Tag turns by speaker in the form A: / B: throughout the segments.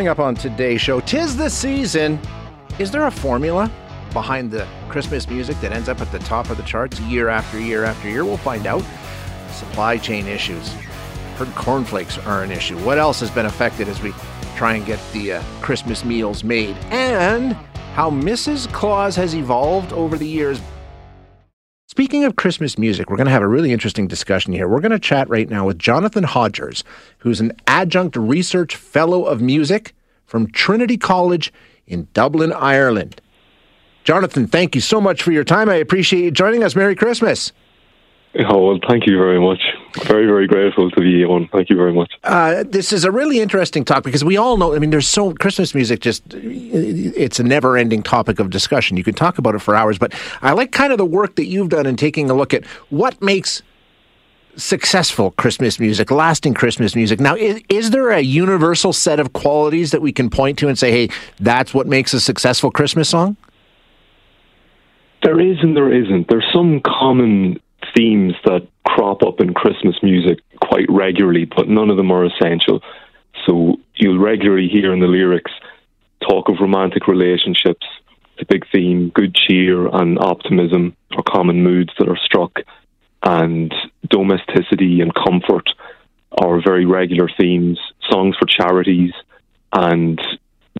A: Coming up on today's show, tis the season. Is there a formula behind the Christmas music that ends up at the top of the charts year after year after year? We'll find out. Supply chain issues. Heard cornflakes are an issue. What else has been affected as we try and get the uh, Christmas meals made? And how Mrs. Claus has evolved over the years. Speaking of Christmas music, we're going to have a really interesting discussion here. We're going to chat right now with Jonathan Hodgers, who's an adjunct research fellow of music from Trinity College in Dublin, Ireland. Jonathan, thank you so much for your time. I appreciate you joining us. Merry Christmas.
B: Oh, well, thank you very much. Very, very grateful to be on. Thank you very much.
A: Uh, this is a really interesting topic because we all know, I mean, there's so, Christmas music just, it's a never ending topic of discussion. You can talk about it for hours, but I like kind of the work that you've done in taking a look at what makes successful Christmas music, lasting Christmas music. Now, is, is there a universal set of qualities that we can point to and say, hey, that's what makes a successful Christmas song?
B: There is and there isn't. There's some common themes that crop up in Christmas music quite regularly, but none of them are essential. So you'll regularly hear in the lyrics talk of romantic relationships, the big theme, good cheer and optimism are common moods that are struck, and domesticity and comfort are very regular themes. Songs for charities and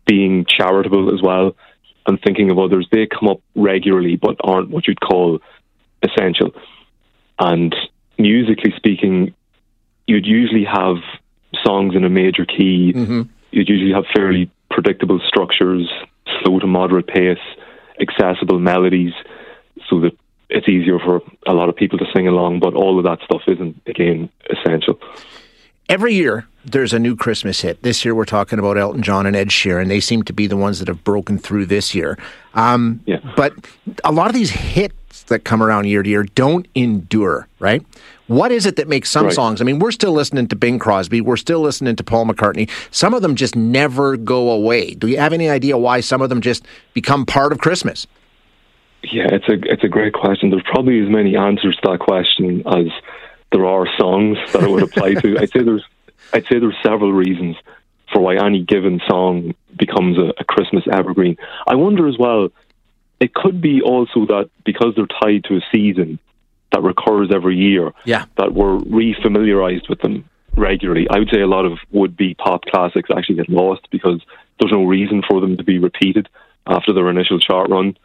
B: being charitable as well and thinking of others, they come up regularly but aren't what you'd call essential. And musically speaking, you'd usually have songs in a major key. Mm-hmm. You'd usually have fairly predictable structures, slow to moderate pace, accessible melodies, so that it's easier for a lot of people to sing along. But all of that stuff isn't, again, essential.
A: Every year, there's a new Christmas hit. This year, we're talking about Elton John and Ed Sheeran. They seem to be the ones that have broken through this year. Um, yeah. But a lot of these hits that come around year to year don't endure, right? What is it that makes some right. songs? I mean, we're still listening to Bing Crosby, we're still listening to Paul McCartney. Some of them just never go away. Do you have any idea why some of them just become part of Christmas?
B: Yeah, it's a it's a great question. There's probably as many answers to that question as there are songs that it would apply to. I'd say there's I'd say there's several reasons for why any given song becomes a, a Christmas evergreen. I wonder as well it could be also that because they're tied to a season that recurs every year,
A: yeah.
B: that we're refamiliarized with them regularly. I would say a lot of would be pop classics actually get lost because there's no reason for them to be repeated after their initial chart run.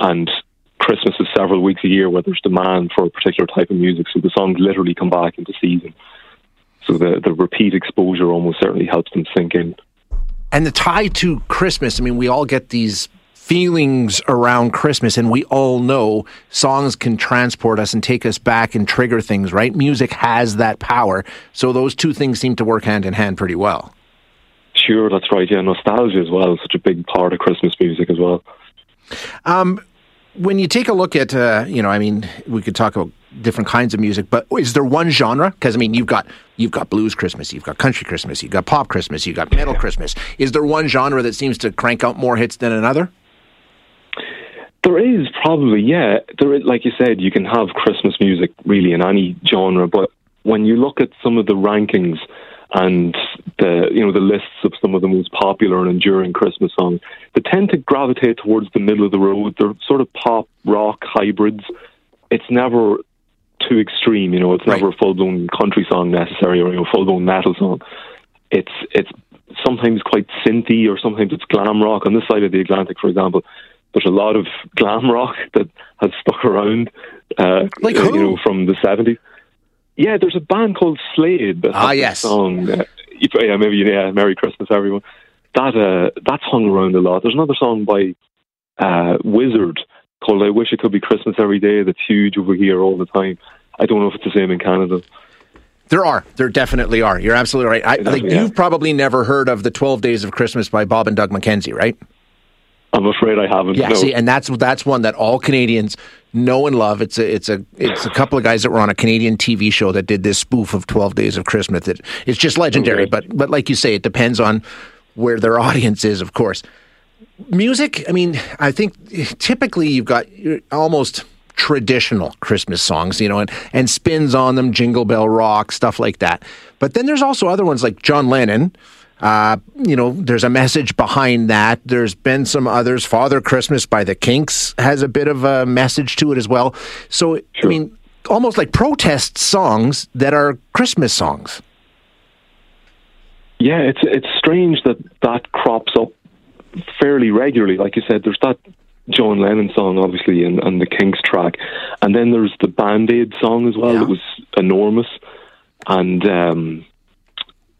B: And Christmas is several weeks a year where there's demand for a particular type of music, so the songs literally come back into season. So the, the repeat exposure almost certainly helps them sink in.
A: And the tie to Christmas, I mean, we all get these feelings around Christmas, and we all know songs can transport us and take us back and trigger things, right? Music has that power. So those two things seem to work hand in hand pretty well.
B: Sure, that's right. Yeah, nostalgia as well, is such a big part of Christmas music as well.
A: Um, when you take a look at, uh, you know, I mean, we could talk about different kinds of music, but is there one genre? Because I mean, you've got you've got blues Christmas, you've got country Christmas, you've got pop Christmas, you've got metal Christmas. Is there one genre that seems to crank out more hits than another?
B: There is probably, yeah. There, is, like you said, you can have Christmas music really in any genre, but when you look at some of the rankings and the you know the lists of some of the most popular and enduring Christmas songs, they tend to gravitate towards the middle of the road. They're sort of pop rock hybrids. It's never too extreme, you know. It's right. never a full blown country song necessarily, or you know, full blown metal song. It's it's sometimes quite synthy, or sometimes it's glam rock. On this side of the Atlantic, for example, there's a lot of glam rock that has stuck around, uh,
A: like
B: who? you know, from the 70s. Yeah, there's a band called Slade. That
A: ah, yes.
B: Song, uh, yeah, maybe yeah. Merry Christmas, everyone. That uh, that's hung around a lot. There's another song by uh, Wizzard called "I Wish It Could Be Christmas Every Day." That's huge over here all the time. I don't know if it's the same in Canada.
A: There are. There definitely are. You're absolutely right. I, like, yeah. You've probably never heard of the Twelve Days of Christmas by Bob and Doug McKenzie, right?
B: I'm afraid I haven't.
A: Yeah,
B: no.
A: see, and that's that's one that all Canadians know and love. It's a it's a it's a couple of guys that were on a Canadian TV show that did this spoof of Twelve Days of Christmas. That it's just legendary. Okay. But but like you say, it depends on where their audience is, of course. Music. I mean, I think typically you've got almost traditional Christmas songs, you know, and, and spins on them, Jingle Bell Rock, stuff like that. But then there's also other ones like John Lennon Uh, you know, there's a message behind that. There's been some others. Father Christmas by the Kinks has a bit of a message to it as well. So, sure. I mean, almost like protest songs that are Christmas songs.
B: Yeah, it's it's strange that that crops up fairly regularly. Like you said, there's that John Lennon song, obviously, and, and the Kinks track, and then there's the Band Aid song as well. Yeah. That was enormous, and um,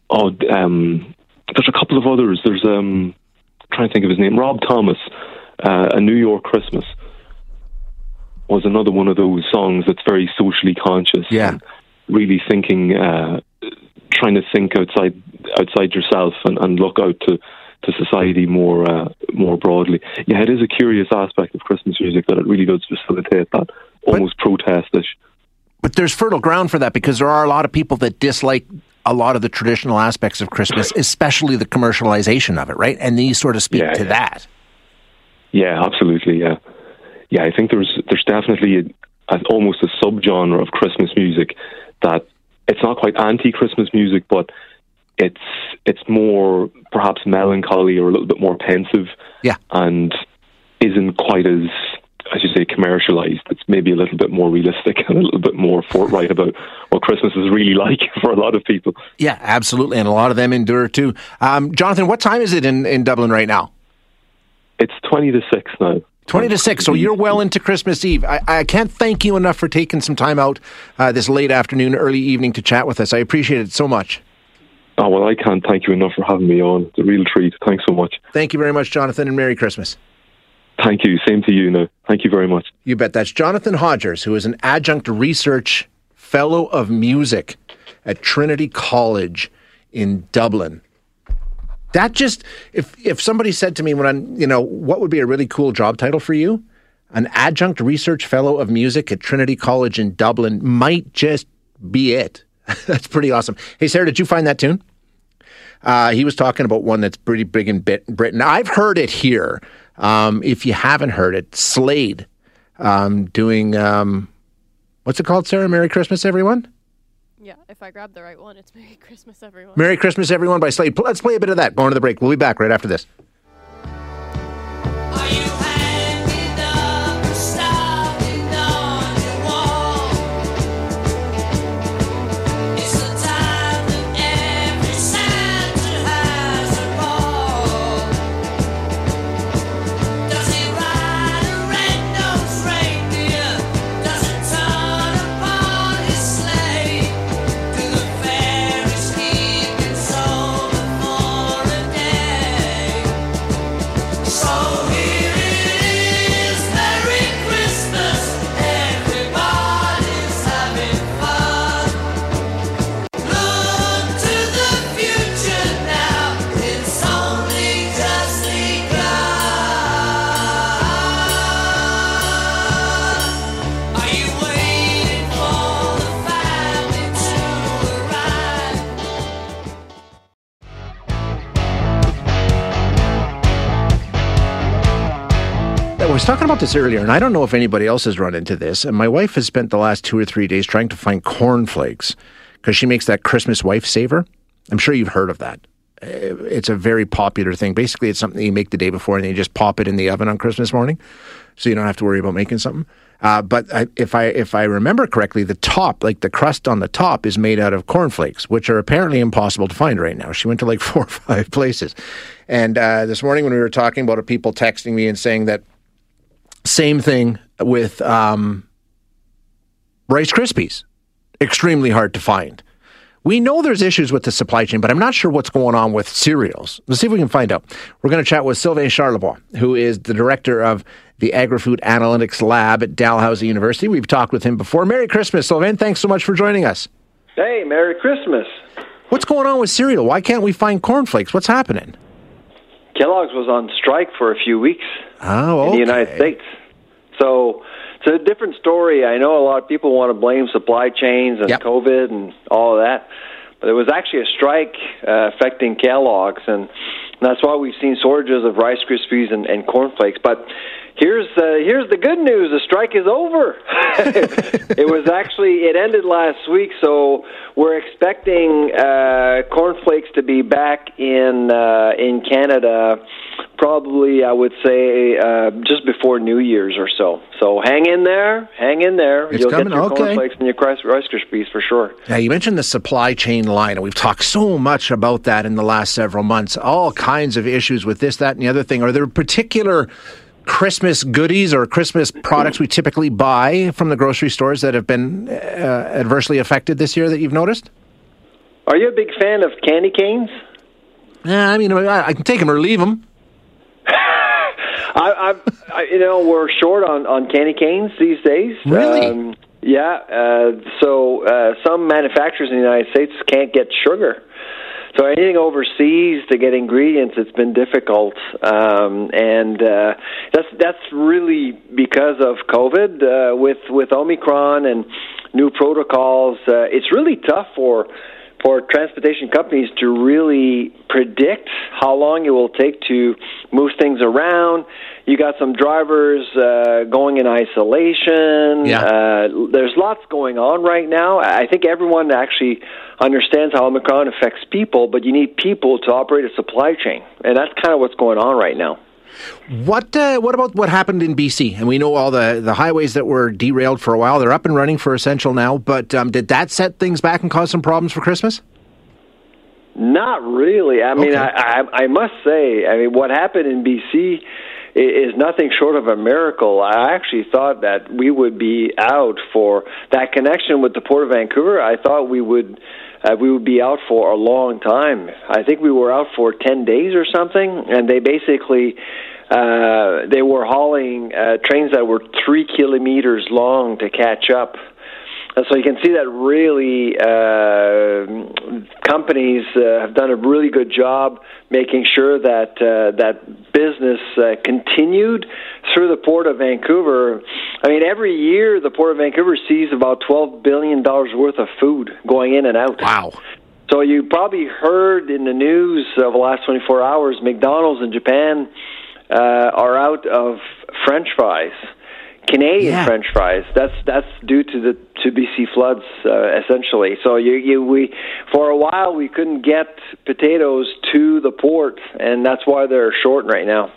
B: oh, um, there's a couple of others. There's um, I'm trying to think of his name, Rob Thomas, uh, a New York Christmas was another one of those songs that's very socially conscious.
A: Yeah,
B: really thinking, uh, trying to think outside outside yourself and, and look out to to society more uh, more broadly. Yeah, it is a curious aspect of Christmas music that it really does facilitate that almost but, protestish.
A: But there's fertile ground for that because there are a lot of people that dislike a lot of the traditional aspects of Christmas, especially the commercialization of it, right? And these sort of speak yeah, to
B: yeah.
A: that.
B: Yeah, absolutely. Yeah, yeah. I think there's there's definitely a, a, almost a subgenre of Christmas music that it's not quite anti-Christmas music, but it's it's more perhaps melancholy or a little bit more pensive.
A: Yeah.
B: And isn't quite as as you say, commercialized. It's maybe a little bit more realistic and a little bit more forthright about what Christmas is really like for a lot of people.
A: Yeah, absolutely. And a lot of them endure too. Um, Jonathan, what time is it in, in Dublin right now?
B: It's 20 to 6 now.
A: 20 to 6. So you're well into Christmas Eve. I, I can't thank you enough for taking some time out uh, this late afternoon, early evening to chat with us. I appreciate it so much.
B: Oh, well, I can't thank you enough for having me on. It's a real treat. Thanks so much.
A: Thank you very much, Jonathan, and Merry Christmas.
B: Thank you. Same to you now. Thank you very much.
A: You bet. That's Jonathan Hodgers, who is an adjunct research fellow of music at Trinity College in Dublin. That just if if somebody said to me when I'm, you know, what would be a really cool job title for you? An adjunct research fellow of music at Trinity College in Dublin might just be it. that's pretty awesome. Hey Sarah, did you find that tune? Uh, he was talking about one that's pretty big in Britain. I've heard it here. Um, if you haven't heard it, Slade um, doing um, what's it called, Sarah? Merry Christmas, everyone.
C: Yeah, if I grab the right one, it's Merry Christmas, everyone.
A: Merry Christmas, everyone by Slade. Let's play a bit of that. Going to the break. We'll be back right after this. Was talking about this earlier, and I don't know if anybody else has run into this. And my wife has spent the last two or three days trying to find cornflakes because she makes that Christmas wife saver. I'm sure you've heard of that. Uh, it's a very popular thing. Basically, it's something you make the day before and you just pop it in the oven on Christmas morning, so you don't have to worry about making something. Uh, but I, if I if I remember correctly, the top, like the crust on the top, is made out of cornflakes, which are apparently impossible to find right now. She went to like four or five places, and uh, this morning when we were talking about it, people texting me and saying that same thing with um, Rice Krispies. Extremely hard to find. We know there's issues with the supply chain, but I'm not sure what's going on with cereals. Let's see if we can find out. We're going to chat with Sylvain Charlebois, who is the director of the Agri-Food Analytics Lab at Dalhousie University. We've talked with him before. Merry Christmas, Sylvain. Thanks so much for joining us.
D: Hey, Merry Christmas.
A: What's going on with cereal? Why can't we find cornflakes? What's happening?
D: Kellogg's was on strike for a few weeks
A: oh, okay.
D: in the United States. So it's a different story. I know a lot of people want to blame supply chains and
A: yep.
D: COVID and all of that, but it was actually a strike uh, affecting Kellogg's, and that's why we've seen shortages of Rice Krispies and, and cornflakes. But here's uh, here's the good news: the strike is over. it was actually it ended last week, so we're expecting uh, cornflakes to be back in uh, in Canada. Probably, I would say uh, just before New Year's or so. So hang in there, hang in there.
A: It's
D: You'll
A: coming,
D: get your
A: okay.
D: cornflakes and your Rice Rice Krispies for sure.
A: Now, you mentioned the supply chain line, and we've talked so much about that in the last several months. All kinds of issues with this, that, and the other thing. Are there particular Christmas goodies or Christmas products we typically buy from the grocery stores that have been uh, adversely affected this year that you've noticed?
D: Are you a big fan of candy canes?
A: Yeah, I mean, I, I can take them or leave them.
D: I, I, I, you know, we're short on on candy canes these days.
A: Really?
D: Um, yeah. Uh, so uh, some manufacturers in the United States can't get sugar. So anything overseas to get ingredients, it's been difficult, um, and uh, that's that's really because of COVID uh, with with Omicron and new protocols. Uh, it's really tough for for transportation companies to really predict how long it will take to move things around. You got some drivers uh, going in isolation.
A: Yeah.
D: Uh, there's lots going on right now. I think everyone actually understands how Omicron affects people, but you need people to operate a supply chain, and that's kind of what's going on right now.
A: What uh, what about what happened in BC? And we know all the, the highways that were derailed for a while. They're up and running for essential now. But um, did that set things back and cause some problems for Christmas?
D: Not really. I mean,
A: Okay.
D: I, I I must say, I mean, what happened in BC is nothing short of a miracle. I actually thought that we would be out for that connection with the Port of Vancouver. I thought we would uh, we would be out for a long time. I think we were out for ten days or something, and they basically. Uh, they were hauling uh, trains that were three kilometers long to catch up. And so you can see that really uh, companies uh, have done a really good job making sure that uh, that business uh, continued through the port of Vancouver. I mean, every year the port of Vancouver sees about twelve billion dollars worth of food going in and out.
A: Wow.
D: So you probably heard in the news of the last 24 hours, McDonald's in Japan uh, are out of French fries, Canadian
A: Yeah.
D: French fries. That's that's due to the to BC floods uh, essentially. So you, you we for a while we couldn't get potatoes to the port, and that's why they're short right now.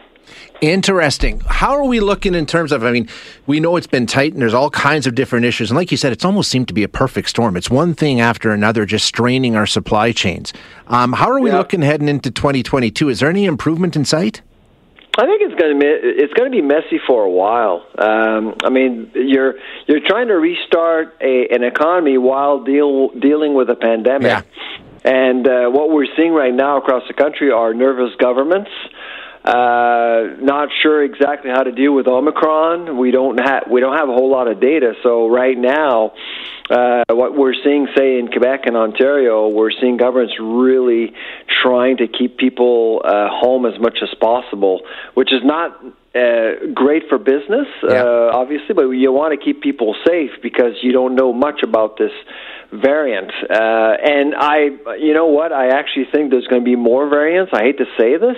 A: Interesting. How are we looking in terms of? I mean, we know it's been tight, and there's all kinds of different issues. And like you said, it's almost seemed to be a perfect storm. It's one thing after another, just straining our supply chains. Um, how are we
D: Yeah.
A: looking heading into 2022? Is there any improvement in sight?
D: I think it's going to be it's going to be messy for a while. Um, I mean, you're you're trying to restart a, an economy while deal, dealing with a pandemic,
A: Yeah.
D: and uh, what we're seeing right now across the country are nervous governments. Uh, not sure exactly how to deal with Omicron. We don't have we don't have a whole lot of data. So right now, uh, what we're seeing, say in Quebec and Ontario, we're seeing governments really trying to keep people uh, home as much as possible, which is not uh, great for business,
A: Yeah.
D: uh, obviously, but you want to keep people safe because you don't know much about this variant. Uh, and I, you know what? I actually think there's going to be more variants. I hate to say this,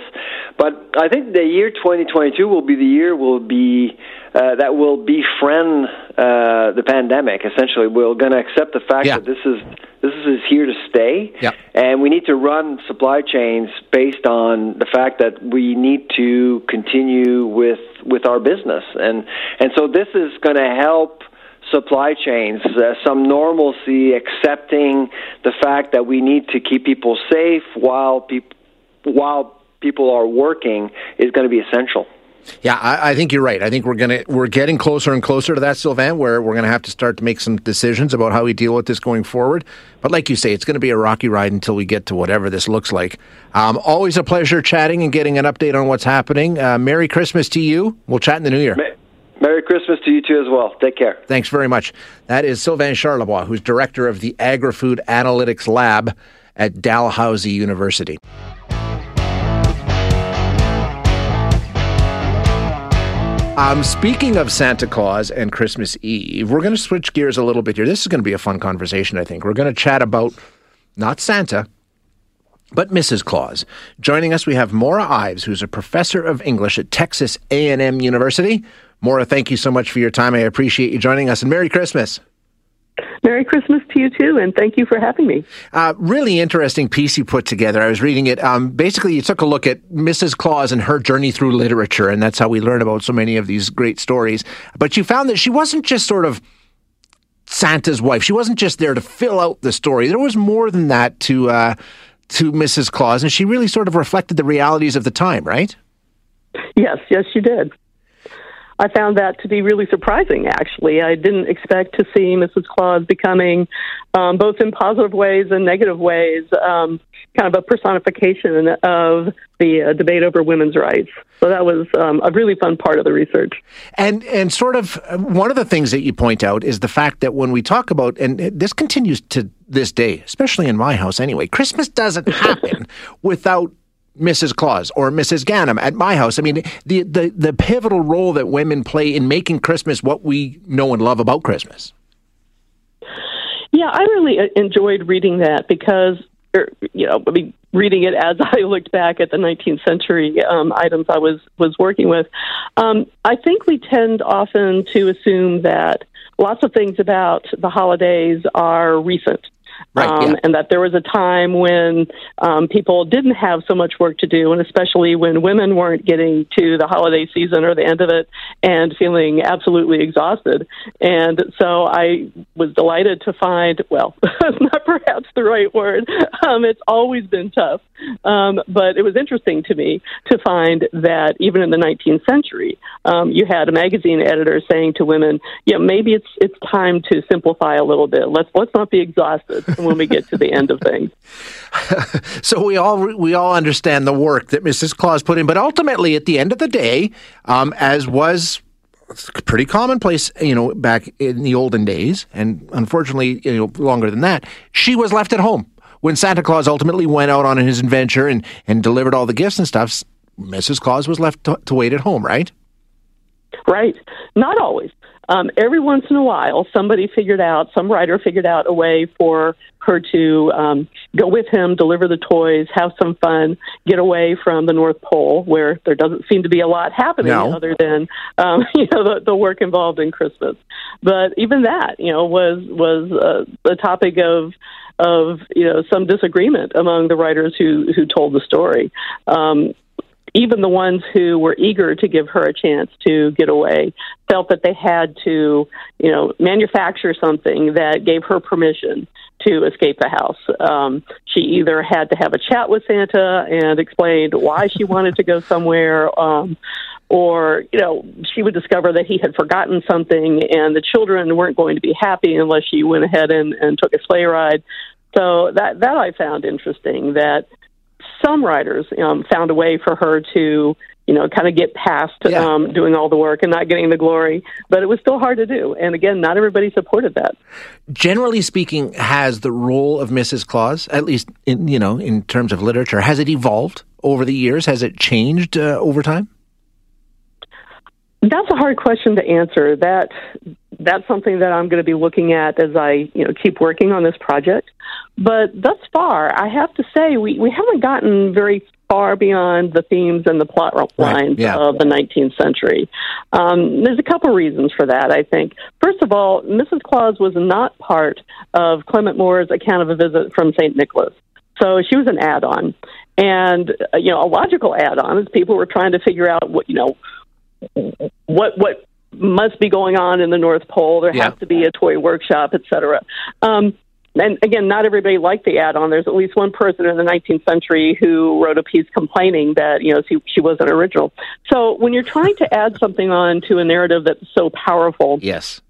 D: but I think the year 2022 will be the year will be uh, that will befriend uh, the pandemic. Essentially, we're going to accept the fact
A: Yeah.
D: that this is this is here to stay,
A: Yeah.
D: and we need to run supply chains based on the fact that we need to continue with with our business, and and so this is going to help supply chains, uh, some normalcy, accepting the fact that we need to keep people safe while people while people are working is going to be essential.
A: Yeah, I, I think you're right. I think we're gonna we're getting closer and closer to that, Sylvain, where we're gonna have to start to make some decisions about how we deal with this going forward. But like you say, it's going to be a rocky ride until we get to whatever this looks like. Um, always a pleasure chatting and getting an update on what's happening. Uh, Merry Christmas to you. We'll chat in the new year.
D: Merry Christmas to you too as well. Take care.
A: Thanks very much. That is Sylvain Charlebois, who's director of the Agri-Food Analytics Lab at Dalhousie University. Um, speaking of Santa Claus and Christmas Eve, we're going to switch gears a little bit here. This is going to be a fun conversation, I think. We're going to chat about not Santa, but Mrs. Claus. Joining us, we have Maura Ives, who's a professor of English at Texas A&M University. Maura, thank you so much for your time. I appreciate you joining us, and Merry Christmas.
E: Merry Christmas to you too, and thank you for having me.
A: Uh, really interesting piece you put together. I was reading it. Um, basically, you took a look at Mrs. Claus and her journey through literature, and that's how we learn about so many of these great stories. But you found that she wasn't just sort of Santa's wife. She wasn't just there to fill out the story. There was more than that to uh, to Mrs. Claus, and she really sort of reflected the realities of the time, right?
E: Yes, yes, she did. I found that to be really surprising, actually. I didn't expect to see Mrs. Claus becoming, um, both in positive ways and negative ways, um, kind of a personification of the uh, debate over women's rights. So that was um, a really fun part of the research.
A: And and sort of uh, one of the things that you point out is the fact that when we talk about, and this continues to this day, especially in my house anyway, Christmas doesn't happen without Mrs. Claus or Mrs. Ganem at my house. I mean, the, the, the pivotal role that women play in making Christmas what we know and love about Christmas.
E: Yeah, I really uh, enjoyed reading that because, er, you know, I mean, reading it as I looked back at the 19th century um, items I was was working with, um, I think we tend often to assume that lots of things about the holidays are recent
A: Right,
E: um,
A: yeah.
E: and that there was a time when um, people didn't have so much work to do, and especially when women weren't getting to the holiday season or the end of it and feeling absolutely exhausted. And so I was delighted to find, well, not perhaps the right word, um, it's always been tough, um, but it was interesting to me to find that even in the 19th century, um, you had a magazine editor saying to women, "Yeah, maybe it's it's time to simplify a little bit. Let's let's not be exhausted." When we get to the end of things.
A: so we all we all understand the work that Mrs. Claus put in, but ultimately, at the end of the day, um, as was pretty commonplace, you know, back in the olden days, and unfortunately, you know, longer than that, she was left at home when Santa Claus ultimately went out on his adventure and and delivered all the gifts and stuff. Mrs. Claus was left to, to wait at home, right?
E: Right. Not always. Um, every once in a while, somebody figured out, some writer figured out a way for her to um, go with him, deliver the toys, have some fun, get away from the North Pole, where there doesn't seem to be a lot happening
A: no.
E: other than um, you know the, the work involved in Christmas. But even that, you know, was was uh, a topic of of you know some disagreement among the writers who who told the story. Um, even the ones who were eager to give her a chance to get away felt that they had to, you know, manufacture something that gave her permission to escape the house. Um, she either had to have a chat with Santa and explained why she wanted to go somewhere, um, or you know, she would discover that he had forgotten something, and the children weren't going to be happy unless she went ahead and, and took a sleigh ride. So that that I found interesting. That some writers um, found a way for her to you know, kind of get past
A: yeah.
E: um, doing all the work and not getting the glory. But it was still hard to do. And again, not everybody supported that.
A: Generally speaking, has the role of Mrs. Claus, at least in you know, in terms of literature, has it evolved over the years? Has it changed uh, over time?
E: That's a hard question to answer. That that's something that I'm going to be looking at as I, you know, keep working on this project. But thus far, I have to say we, we haven't gotten very far beyond the themes and the plot lines
A: right, yeah.
E: of the 19th century. Um, there's a couple reasons for that, I think. First of all, Mrs. Claus was not part of Clement Moore's account of a visit from St. Nicholas. So she was an add on. And, uh, you know, a logical add on is people were trying to figure out what, you know, what, what, must be going on in the North Pole. There
A: yeah.
E: has to be a toy workshop, etc. Um, and again, not everybody liked the add-on. There's at least one person in the 19th century who wrote a piece complaining that you know she, she wasn't original. So when you're trying to add something on to a narrative that's so powerful,
A: yes,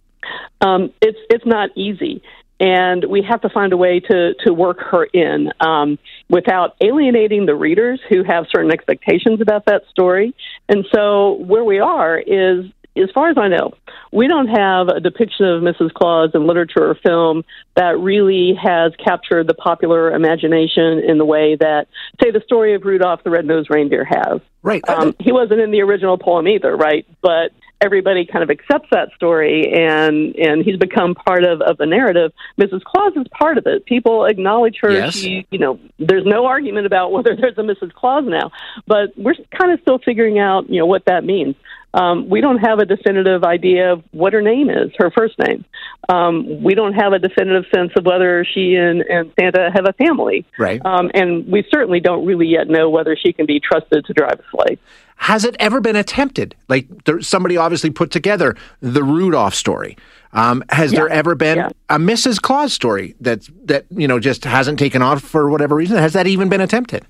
E: um, it's it's not easy, and we have to find a way to to work her in um, without alienating the readers who have certain expectations about that story. And so where we are is as far as I know, we don't have a depiction of Mrs. Claus in literature or film that really has captured the popular imagination in the way that, say, the story of Rudolph the Red-Nosed Reindeer has.
A: Right.
E: Um, he wasn't in the original poem either, right? But everybody kind of accepts that story and and he's become part of, of the narrative. Mrs. Claus is part of it. People acknowledge her.
A: Yes.
E: She, you know, there's no argument about whether there's a Mrs. Claus now, but we're kind of still figuring out, you know, what that means. Um, we don't have a definitive idea of what her name is, her first name. Um, we don't have a definitive sense of whether she and, and Santa have a family.
A: Right.
E: Um, and we certainly don't really yet know whether she can be trusted to drive a sleigh.
A: Has it ever been attempted? Like there, somebody obviously put together the Rudolph story. Um, has there ever been
E: yeah.
A: a Mrs. Claus story that that you know just hasn't taken off for whatever reason? Has that even been attempted?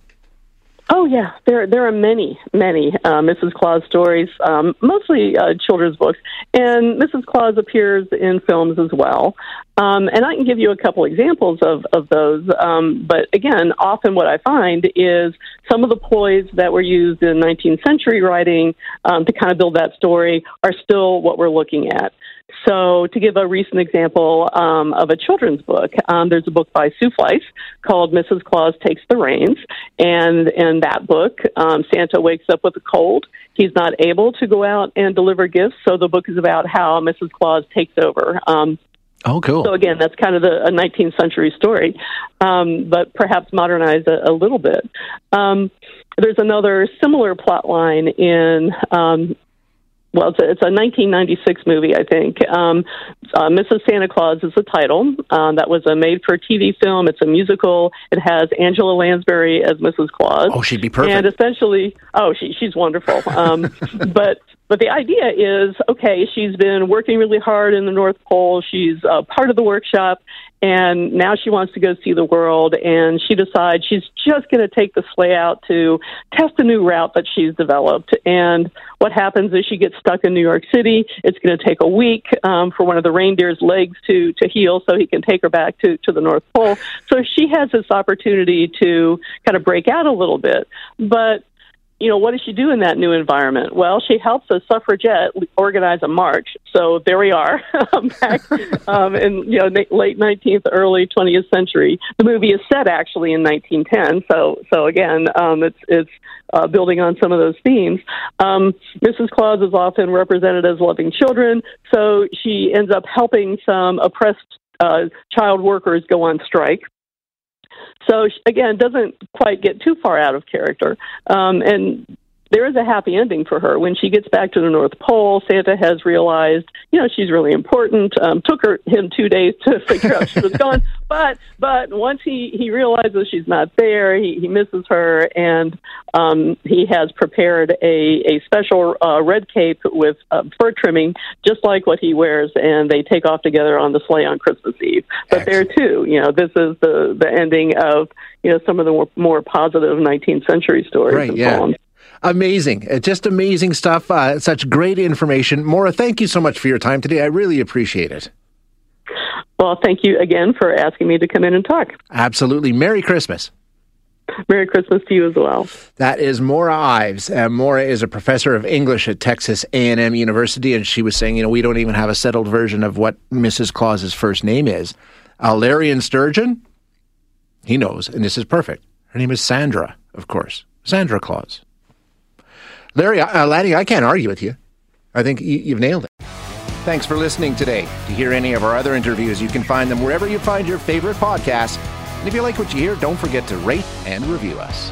E: Oh yeah, there there are many many uh, Mrs. Claus stories, um, mostly uh, children's books, and Mrs. Claus appears in films as well. Um, and I can give you a couple examples of of those. Um, but again, often what I find is some of the ploys that were used in 19th century writing um, to kind of build that story are still what we're looking at. So, to give a recent example um, of a children's book, um, there's a book by Sue Fliess called Mrs. Claus Takes the Reins. And in that book, um, Santa wakes up with a cold. He's not able to go out and deliver gifts. So, the book is about how Mrs. Claus takes over. Um,
A: Oh, cool.
E: so again, that's kind of the, a 19th century story, um, but perhaps modernized a, a little bit. Um, there's another similar plot line in. Um, well, it's a, it's a 1996 movie, I think. Um, uh, Mrs. Santa Claus is the title. Um, that was a made-for-TV film. It's a musical. It has Angela Lansbury as Mrs. Claus.
A: oh, she'd be perfect.
E: And essentially, oh, she, she's wonderful. Um, but but the idea is, okay, she's been working really hard in the North Pole. She's uh, part of the workshop, and now she wants to go see the world. And she decides she's just going to take the sleigh out to test a new route that she's developed. And what happens is she gets stuck in New York City. It's going to take a week um, for one of the reindeer's legs to to heal, so he can take her back to to the North Pole. So she has this opportunity to kind of break out a little bit, but you know, what does she do in that new environment? Well, she helps a suffragette organize a march. So there we are, back um, in you know late 19th, early 20th century. The movie is set actually in 1910. So so again, um, it's it's uh, building on some of those themes. Um, Mrs. Claus is often represented as loving children, so she ends up helping some oppressed uh, child workers go on strike. So again, doesn't quite get too far out of character. Um, and there is a happy ending for her when she gets back to the North Pole. Santa has realized, you know, she's really important. Um, took her him two days to figure out she was gone, but but once he he realizes she's not there, he he misses her, and um, he has prepared a a special uh, red cape with uh, fur trimming, just like what he wears, and they take off together on the sleigh on Christmas Eve. But there too, you know, this is the the ending of you know some of the more, more positive 19th century stories
A: Right,
E: and
A: yeah.
E: poems.
A: Amazing. Uh, Just amazing stuff. Uh, such great information. Maura, thank you so much for your time today. I really appreciate it.
E: Well, thank you again for asking me to come in and talk.
A: Absolutely. Merry Christmas.
E: Merry Christmas to you as well.
A: That is Maura Ives. Uh, Maura is a professor of English at Texas A&M University, and she was saying, you know, we don't even have a settled version of what Mrs. Claus's first name is. Uh, Larian Sturgeon, he knows, and this is perfect. Her name is Sandra, of course. Sandra Claus. Larry, uh, Laddie, I can't argue with you. I think you, you've nailed it. Thanks for listening today. To hear any of our other interviews, you can find them wherever you find your favorite podcasts. And if you like what you hear, don't forget to rate and review us.